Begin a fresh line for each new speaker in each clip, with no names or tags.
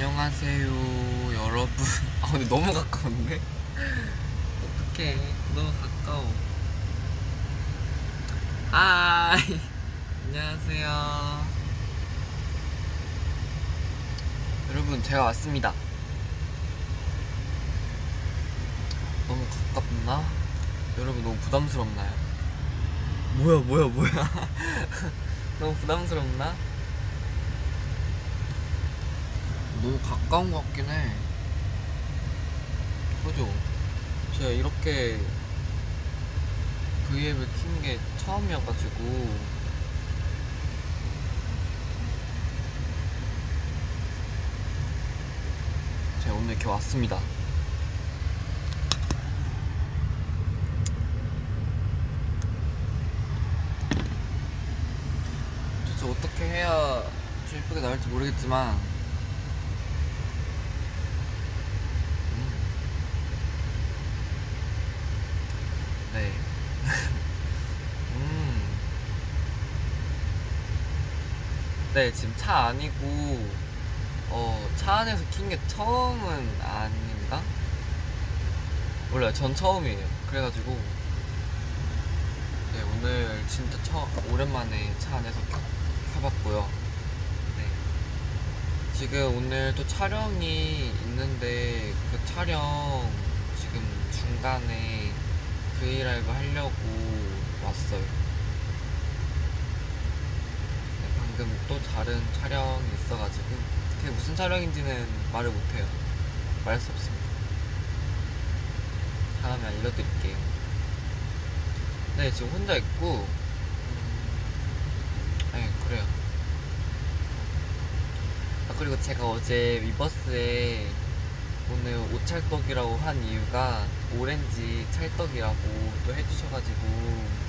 안녕하세요 여러분 아 근데 너무 가까운데? 어떡해 너무 가까워 하이 안녕하세요 여러분 제가 왔습니다 너무 가깝나? 여러분 너무 부담스럽나요? 뭐야 뭐야 뭐야 너무 부담스럽나? 너무 가까운 것 같긴 해. 그죠? 제가 이렇게 V앱을 킨게 처음이어가지고 제가 오늘 이렇게 왔습니다. 도대체 어떻게 해야 좀 예쁘게 나올지 모르겠지만 네. 음. 네, 지금 차 아니고, 어, 차 안에서 킨 게 처음은 아닌가? 몰라요. 전 처음이에요. 그래가지고, 네, 오늘 진짜 처음, 오랜만에 차 안에서 켜, 켜봤고요. 네. 지금 오늘 또 촬영이 있는데, 그 촬영 지금 중간에 브이라이브 하려고 왔어요. 네, 방금 또 다른 촬영이 있어가지고 그게 무슨 촬영인지는 말을 못해요. 말할 수 없습니다. 다음에 알려드릴게요. 네, 지금 혼자 있고, 음, 네, 그래요. 아, 그리고 제가 어제 위버스에 오늘 오찰떡이라고 한 이유가 오렌지 찰떡이라고 또 해주셔가지고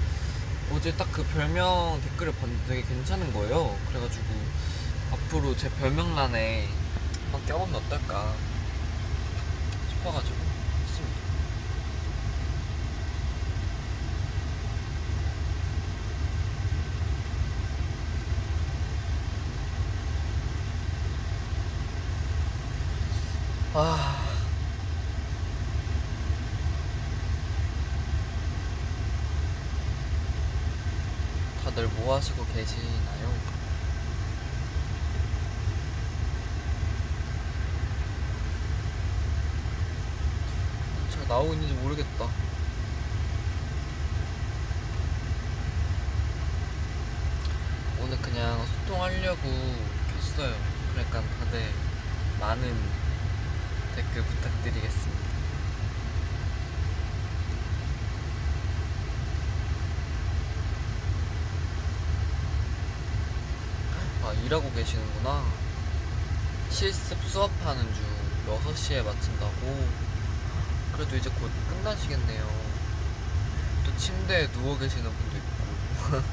어제 딱 그 별명 댓글을 봤는데 되게 괜찮은 거예요. 그래가지고 앞으로 제 별명란에 한번 껴보면 어떨까 싶어가지고 했습니다. 아. 다들 뭐 하시고 계시나요? 잘 나오고 있는지 모르겠다. 오늘 그냥 소통하려고 켰어요. 그러니까 다들 많은 댓글 부탁드리겠습니다. 아, 일하고 계시는구나. 실습 수업하는 중 6시에 마친다고? 그래도 이제 곧 끝나시겠네요. 또 침대에 누워 계시는 분도 있고.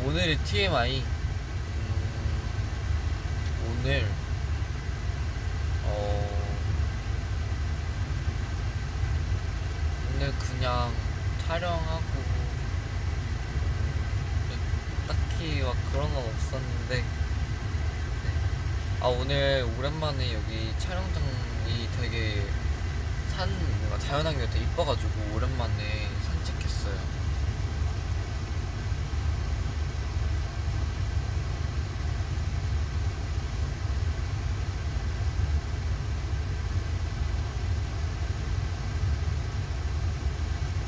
오늘의 TMI. 음, 오늘, 어, 오늘 그냥 촬영하고, 딱히 막 그런 건 없었는데, 네. 아, 오늘 오랜만에 여기 촬영장이 되게 산, 뭔가 자연환경이 되게 이뻐가지고 오랜만에 산책했어요.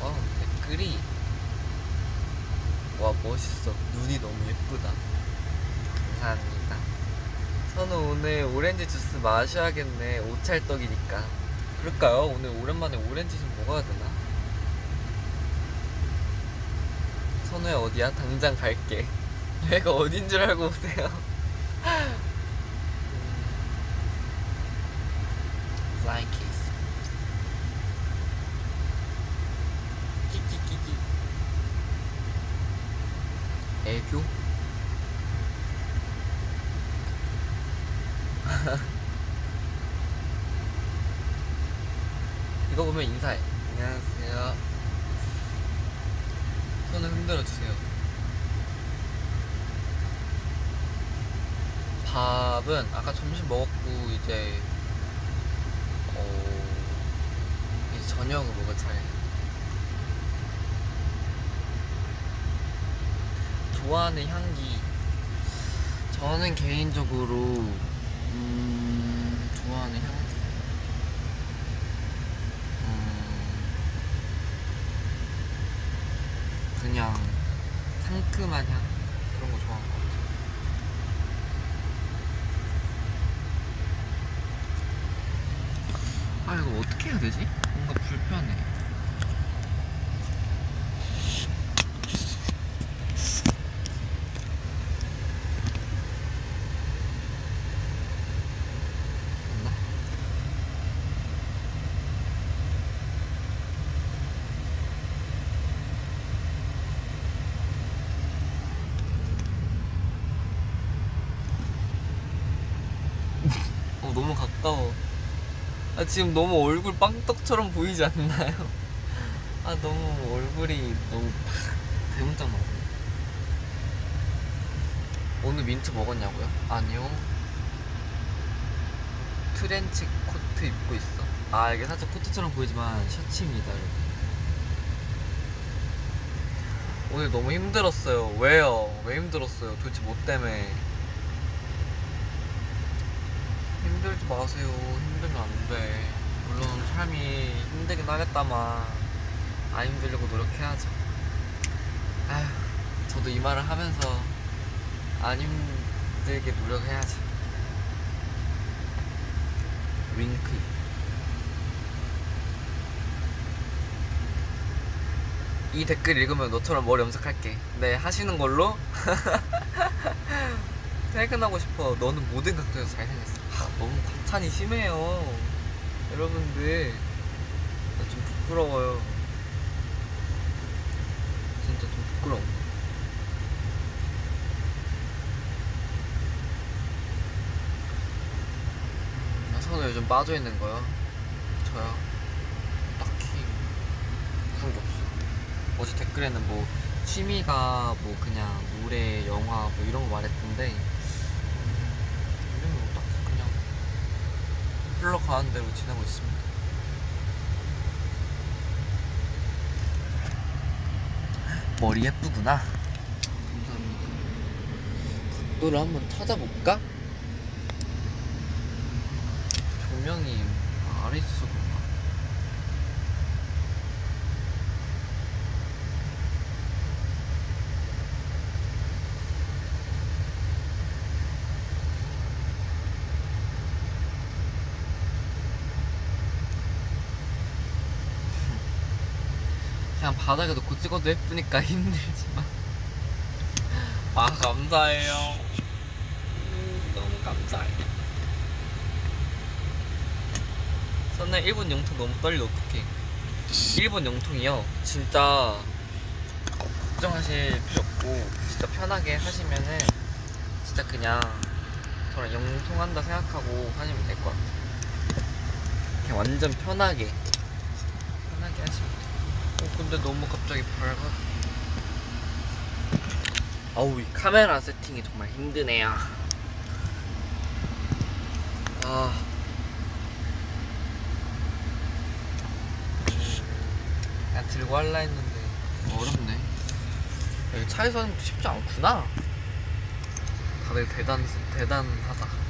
와 댓글이 와 멋있어 눈이 너무 예쁘다 감사합니다 저는 오늘 오렌지 주스 마셔야겠네 오찰떡이니까 그럴까요? 오늘 오랜만에 오렌지 좀 먹어야 되나? 선우야 어디야? 당장 갈게 얘가 어딘 줄 알고 오세요 플라잉 케이스 끼끼끼끼 애교? 이거 보면 인사해 안녕하세요 손을 흔들어 주세요. 밥은 아까 점심 먹었고 이제 어 이제 저녁을 먹을 차례. 좋아하는 향기. 저는 개인적으로 음 좋아하는 향기. 음 그냥 상큼한 향 그런 거 좋아하는 것 같아요. 아 이거 어떻게 해야 되지? 뭔가 불편해. 어 너무 가까워. 아 지금 너무 얼굴 빵떡처럼 보이지 않나요? 아 너무 얼굴이 너무 팍 대문짝 나오네. 오늘 민트 먹었냐고요? 아니요. 트렌치 코트 입고 있어. 아 이게 살짝 코트처럼 보이지만 셔츠입니다, 여러분. 오늘 너무 힘들었어요. 왜요? 왜 힘들었어요? 도대체 뭐 때문에? 힘들지 마세요. 힘들면 안 돼. 물론 삶이 힘들긴 하겠다만 안 힘들려고 노력해야죠. 아휴, 저도 이 말을 하면서 안 힘들게 노력해야죠. 윙크. 이 댓글 읽으면 너처럼 머리 염색할게. 네, 하시는 걸로. 퇴근하고 싶어. 너는 모든 각도에서 잘생겼어. 아, 너무 과찬이 심해요. 여러분들. 나좀 부끄러워요. 진짜 좀 부끄러워. 나 선우 요즘 빠져있는 거요? 저요? 딱히 그런 게 없어요. 어제 댓글에는 뭐 취미가 뭐 그냥 노래, 영화 뭐 이런 거 말했던데 음, 요즘은 뭐 딱히 그냥 흘러가는 대로 지내고 있습니다. 머리 예쁘구나. 감사합니다. 각도를 한번 찾아볼까? 조명이 아래 있어서 그런가? 바닥에 놓고 찍어도 예쁘니까 힘들지만. 아 감사해요. 음, 너무 감사해요. 선날 일본 영통 너무 떨려 어떡해. 일본 영통이요? 진짜 걱정하실 필요 없고 진짜 편하게 하시면은 진짜 그냥 저랑 영통한다 생각하고 하시면 될 것 같아요. 그냥 완전 편하게. 편하게 하시면 근데 너무 갑자기 밝아. 아우 이 카메라 세팅이 정말 힘드네요. 아. 그냥 들고 할라 했는데. 어렵네. 여기 차에서 하는 것도 쉽지 않구나. 다들 대단 대단하다.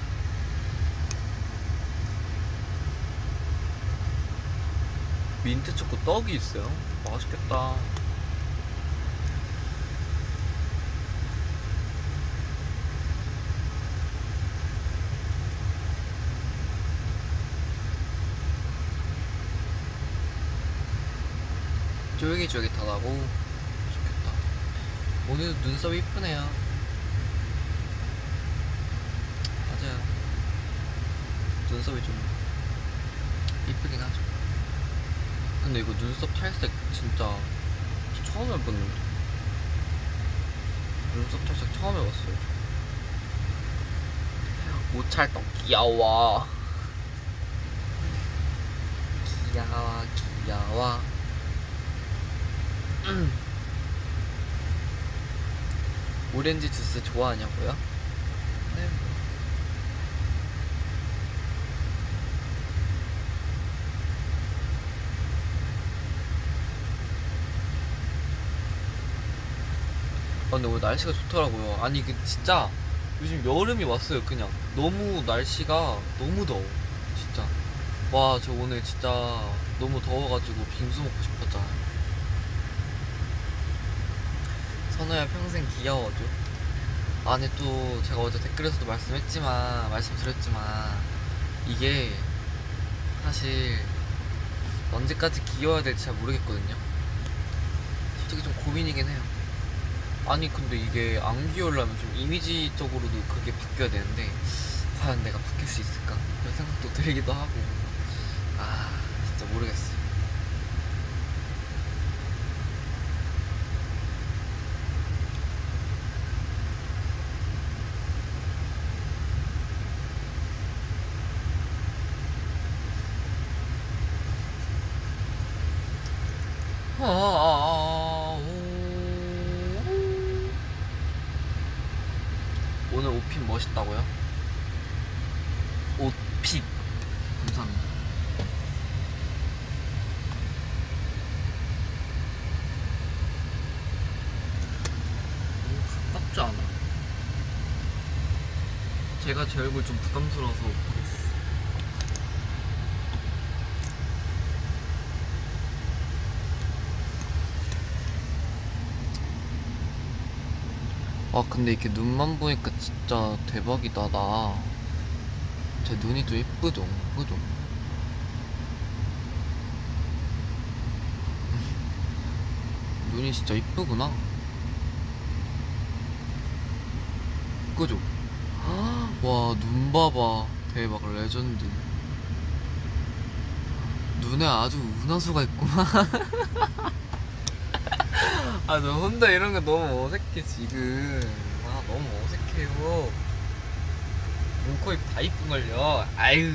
민트 초코 떡이 있어요 맛있겠다. 쫄깃쫄깃하다고? 좋겠다. 오늘도 눈썹 이쁘네요. 맞아요. 눈썹이 좀 이쁘긴 하죠 근데 이거 눈썹 탈색 진짜 처음 해봤는데 눈썹 탈색 처음 해봤어요 오찰떡 귀여워 귀여워 귀여워 음. 오렌지 주스 좋아하냐고요? 네. 근데 오늘 날씨가 좋더라고요. 아니, 그 진짜 요즘 여름이 왔어요. 그냥 너무 날씨가 너무 더워. 진짜. 와, 저 오늘 진짜 너무 더워가지고 빙수 먹고 싶었잖아요. 선우야 평생 귀여워줘. 아니 또 제가 어제 댓글에서도 말씀했지만 말씀드렸지만 이게 사실 언제까지 귀여워야 될지 잘 모르겠거든요. 솔직히 좀 고민이긴 해요. 아니 근데 이게 안 귀여우려면 좀 이미지적으로도 그게 바뀌어야 되는데 과연 내가 바뀔 수 있을까 그런 생각도 들기도 하고 아 진짜 모르겠어요. 오늘 옷핏 멋있다고요? 옷핏 감사합니다. 너무 가깝지 않아? 제가 제 얼굴 좀 부담스러워서 못하겠어. 아 근데 이렇게 눈만 보니까 진짜 대박이다 나. 제 눈이 좀 예쁘죠, 그죠? 눈이 진짜 이쁘구나. 그죠? 와, 눈 봐봐. 대박, 레전드. 눈에 아주 운하수가 있구만. 아, 저 혼자 이런 거 너무 어색해, 지금. 아, 너무 어색해요. 눈, 코, 입 다 이쁜 걸요. 아유,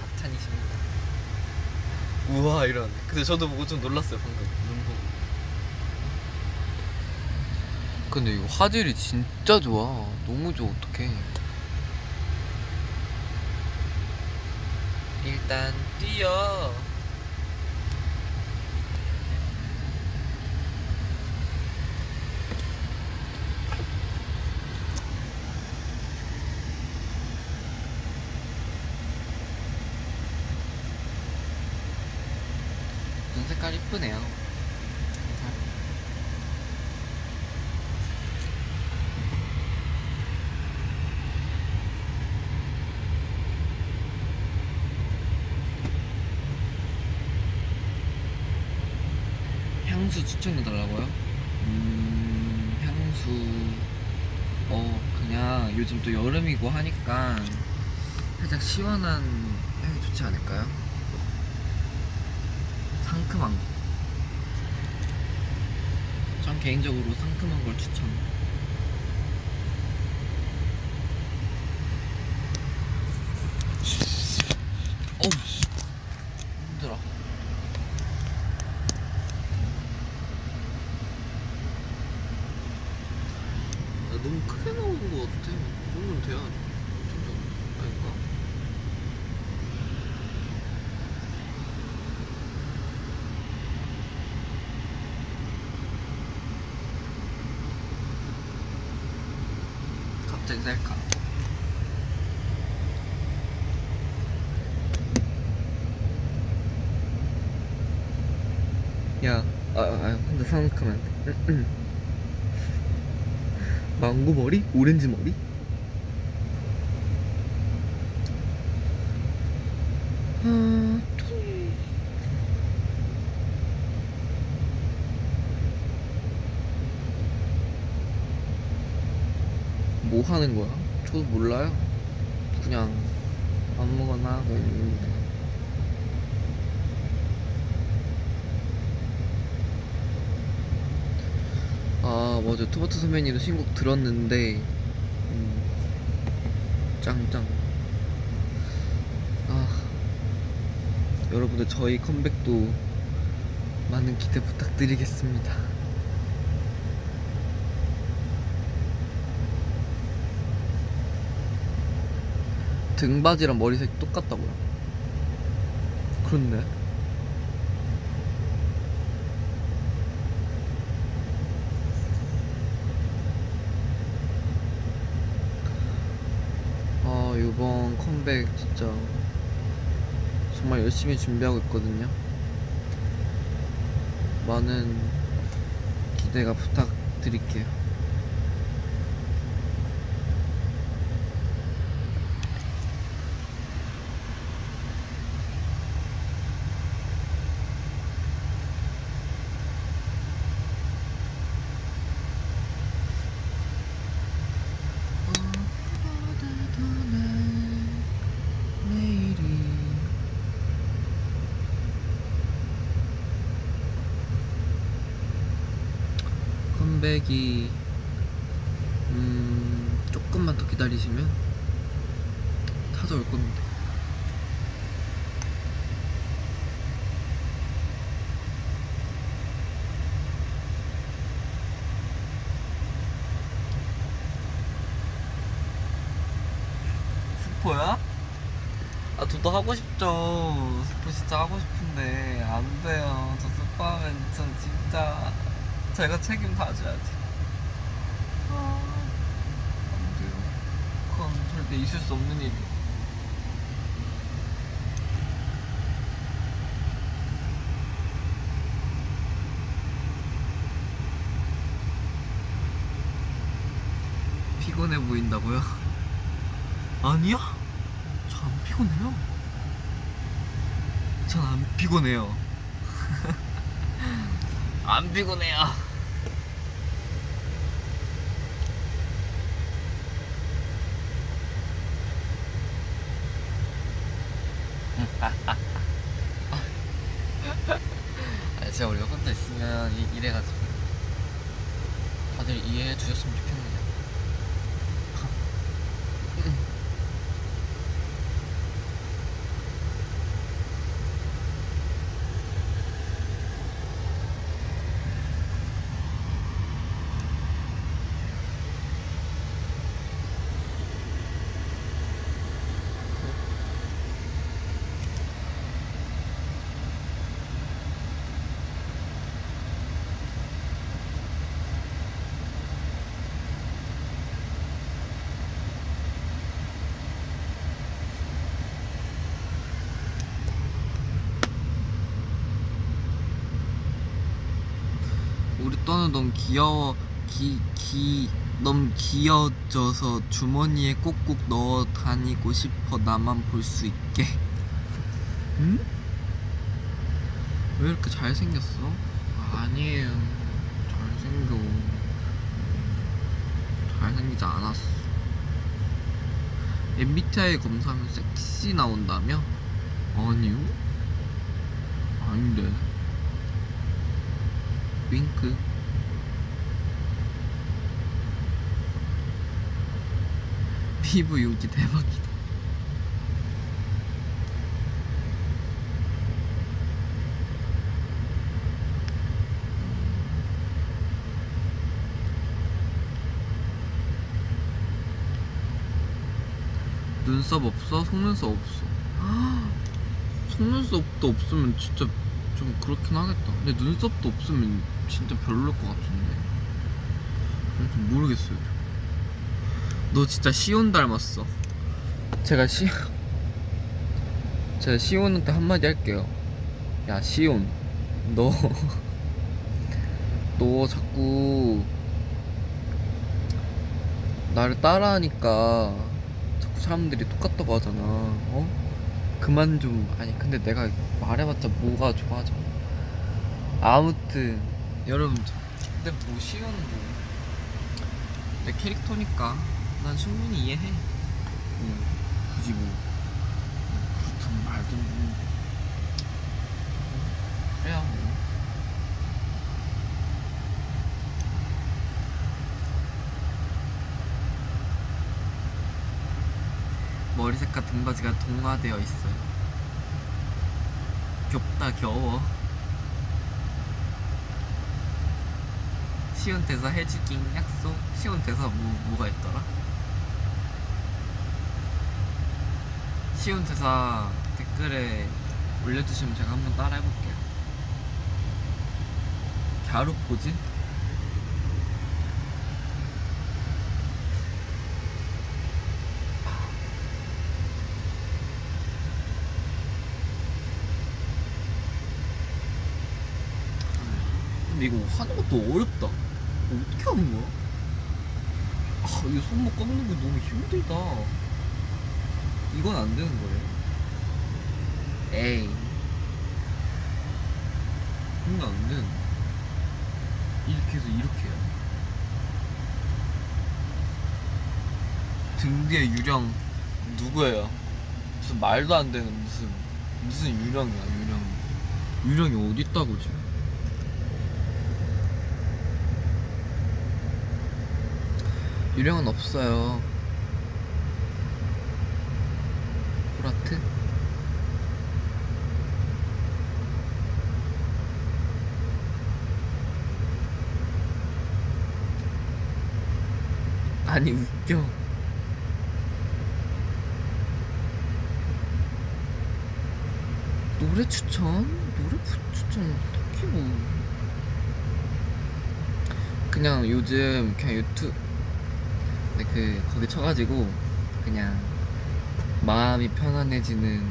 박찬이십니다. 우와, 이런. 근데 저도 보고 좀 놀랐어요, 방금. 눈 보고. 근데 이거 화질이 진짜 좋아. 너무 좋아, 어떡해. 일단, 뛰어. 눈 색깔 이쁘네요. 감사합니다. 향수 추천해 달라고요? 음, 향수. 어, 그냥 요즘 또 여름이고 하니까 살짝 시원한 향이 좋지 않을까요? 상큼한 거. 전 개인적으로 상큼한 걸 추천. 어우, 씨. 힘들어. 야, 너무 크게 나오는 것 같아. 이 정도는 돼야 진짜 아닌가? 갑자기 셀카. 야, 아, 아, 혼자 생각하면 안 돼. 망고 머리? 오렌지 머리? 아, 뭐 하는 거야? 저도 몰라요. 그냥 아무거나 하고 있는데. 아 맞아 투바투 선배님도 신곡 들었는데 음, 짱짱 아 여러분들 저희 컴백도 많은 기대 부탁드리겠습니다 등바지랑 머리색 똑같다고요? 그렇네. 아, 이번 컴백 진짜 정말 열심히 준비하고 있거든요. 많은 기대가 부탁드릴게요. 300이 음, 조금만 더 기다리시면 타서 올 겁니다. 스포야? 아 저도 하고 싶죠. 스포 진짜 하고 싶은데 안 돼요. 저 스포하면 진짜 제가 책임 다져야 돼. 아, 안 돼요. 그건 절대 있을 수 없는 일이에요. 피곤해 보인다고요? 아니야? 저 안 피곤해요. 전 안 피곤해요. 안 피곤해요. 아, 제가 원래 혼자 있으면 이- 이래가지고 다들 이해해 주셨으면 좋겠네요. 우리 떠는 너무 귀여워 기, 기, 너무 귀여워져서 주머니에 꼭꼭 넣어 다니고 싶어 나만 볼 수 있게. 응? 왜 이렇게 잘생겼어? 아니에요. 잘생겨. 잘생기지 않았어. MBTI 검사하면 섹시 나온다며? 아니요. 아닌데. 윙크 피부 윤기 대박이다 눈썹 없어? 속눈썹 없어 속눈썹도 없으면 진짜 좀 그렇긴 하겠다. 근데 눈썹도 없으면 진짜 별로일 것 같은데. 좀 모르겠어요. 좀. 너 진짜 시온 닮았어. 제가 시 제가 시온한테 한마디 할게요. 야 시온, 너 너 자꾸 나를 따라하니까 자꾸 사람들이 똑같다고 하잖아. 어? 그만 좀 아니 근데 내가 말해봤자 뭐가 좋아져 아무튼 여러분 저- 근데 뭐 쉬운 뭐내 캐릭터니까 난 충분히 이해해 응, 굳이 뭐 그렇든 말든 뭐 그래야 뭐 머리 색깔 등바지가 동화되어 있어요. 겹다 겨워. 시온 대사 해주긴 약속. 시온 대사 뭐 뭐가 있더라? 쉬운 대사 댓글에 올려주시면 제가 한번 따라 해볼게요. 갸루 포즈? 근데 이거 하는 것도 어렵다. 어떻게 하는 거야? 아, 이거 손목 꺾는 거 너무 힘들다. 이건 안 되는 거예요. 에이. 이건 안 되는. 이렇게 해서 이렇게 해요. 등 뒤에 유령 누구예요? 무슨 말도 안 되는 무슨 무슨 유령이야 유령 유령이 어디 있다고 지금 유령은 없어요 보라트? 아니 웃겨 노래 추천? 노래 부- 추천 딱히 뭐 그냥 요즘 그냥 유튜브 네, 그 거기 쳐가지고 그냥 마음이 편안해지는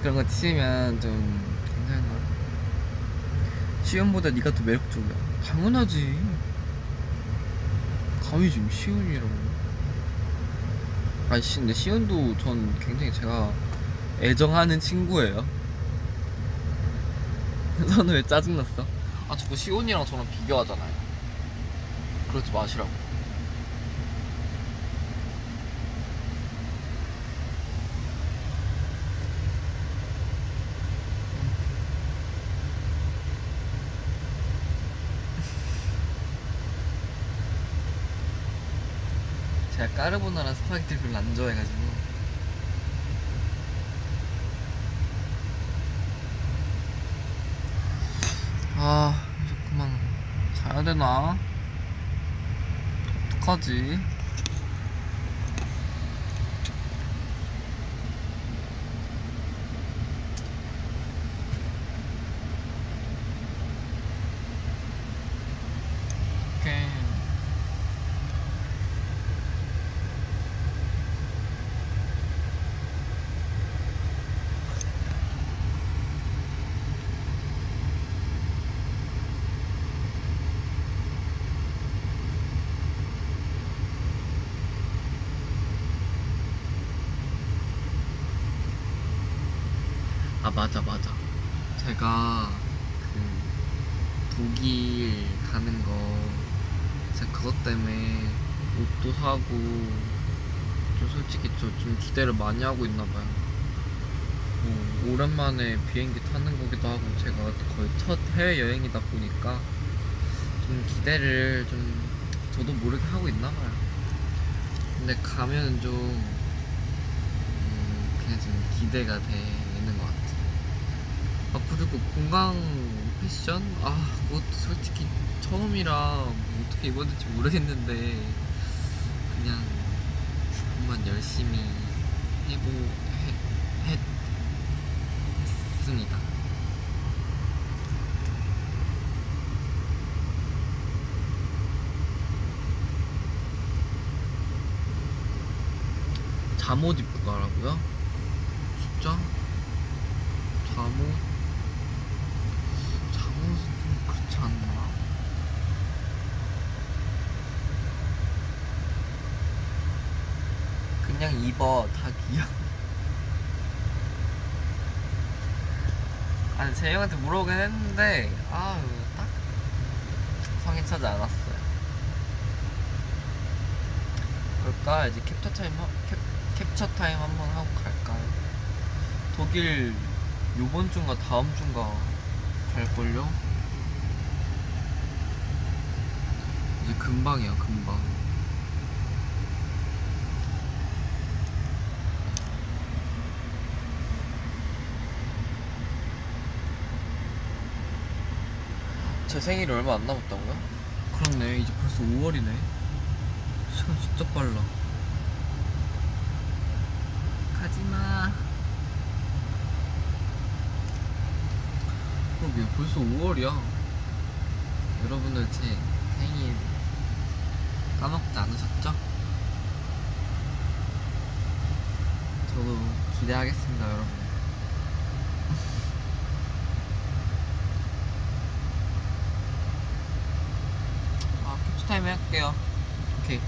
그런 거 치면 좀 괜찮아 시연보다 네가 더 매력적이야. 당연하지. 감히 지금 시연이라고. 아니 시- 근데 시연도 전 굉장히 제가 애정하는 친구예요. 너는 왜 짜증났어? 아 자꾸 시온이랑 저랑 비교하잖아요. 그러지 마시라고 까르보나라 스파게티를 별로 안 좋아해가지고 아 이제 그만 자야 되나? 어떡하지? 오케이 아 맞아 맞아. 제가 그 독일 가는 거 제가 그것 때문에 옷도 사고 좀 솔직히 저 좀 기대를 많이 하고 있나 봐요. 뭐 오랜만에 비행기 타는 거기도 하고 제가 거의 첫 해외 여행이다 보니까 좀 기대를 좀 저도 모르게 하고 있나 봐요. 근데 가면 좀 음, 그냥 좀 기대가 되는 것 같아요 아 그리고 공강 패션? 아 그것도 솔직히 처음이라 뭐 어떻게 될지 모르겠는데 그냥 한번 열심히 해보 해, 했, 했습니다 잠옷 입고 가라고요? 진짜? 잠옷? 잠옷은 좀 그렇지 않나? 그냥 입어 다 귀여워 형한테 물어보긴 했는데 아딱 성에 차지 않았어요 그럴까 이제 캡처 타임 한- 캡, 캡처 타임 한번 하고 갈까요? 독일 요번 주인가 다음 주인가 갈걸요? 이제 금방이야 금방 제 생일이 얼마 안 남았다고요? 그렇네. 이제 벌써 5월이네. 시간 진짜 빨라. 가지마. 그러게 벌써 5월이야. 여러분들 제 생일 까먹지 않으셨죠? 저도 기대하겠습니다 여러분 아 캡처 타임 할게요 오케이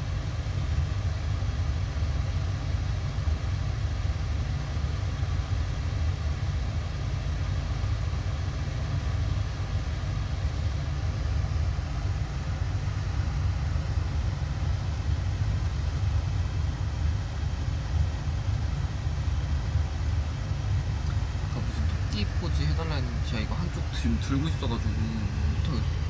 아까 무슨 토끼 포즈 해달라 했는데 제가 이거 한쪽 지금 들고 있어가지고 못하겠어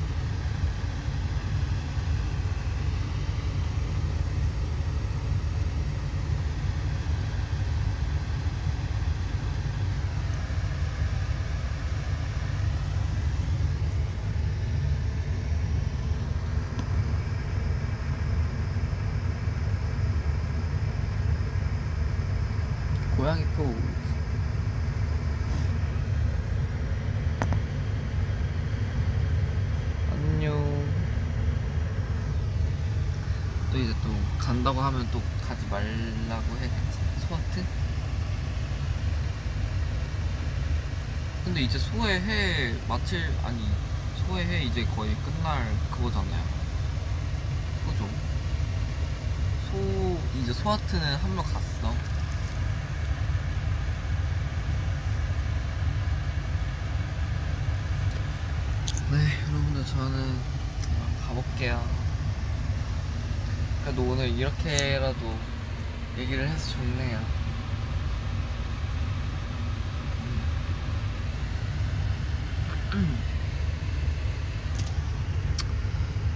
고양이 포 안녕 또 이제 또 간다고 하면 또 가지 말라고 해야겠지 소아트? 근데 이제 소해해 마칠 아니 소해해 이제 거의 끝날 그거잖아요 그죠? 소 이제 소아트는 한 명 갔어 네, 여러분들 저는 이만 가볼게요. 그래도 오늘 이렇게라도 얘기를 해서 좋네요. 음.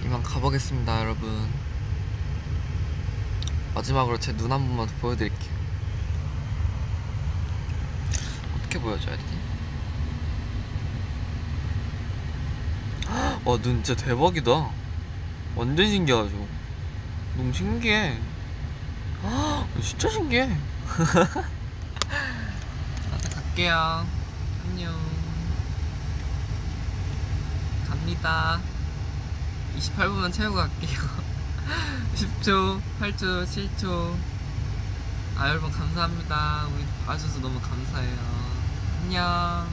이만 가보겠습니다, 여러분. 마지막으로 제 눈 한 번만 더 보여드릴게요. 어떻게 보여줘야 되지? 와, 눈 진짜 대박이다. 완전 신기하죠? 너무 신기해. 진짜 신기해. 나도 갈게요. 안녕. 갑니다. 28분만 채우고 갈게요. 10초, 8초, 7초. 아, 여러분 감사합니다. 우리 봐주셔서 너무 감사해요. 안녕.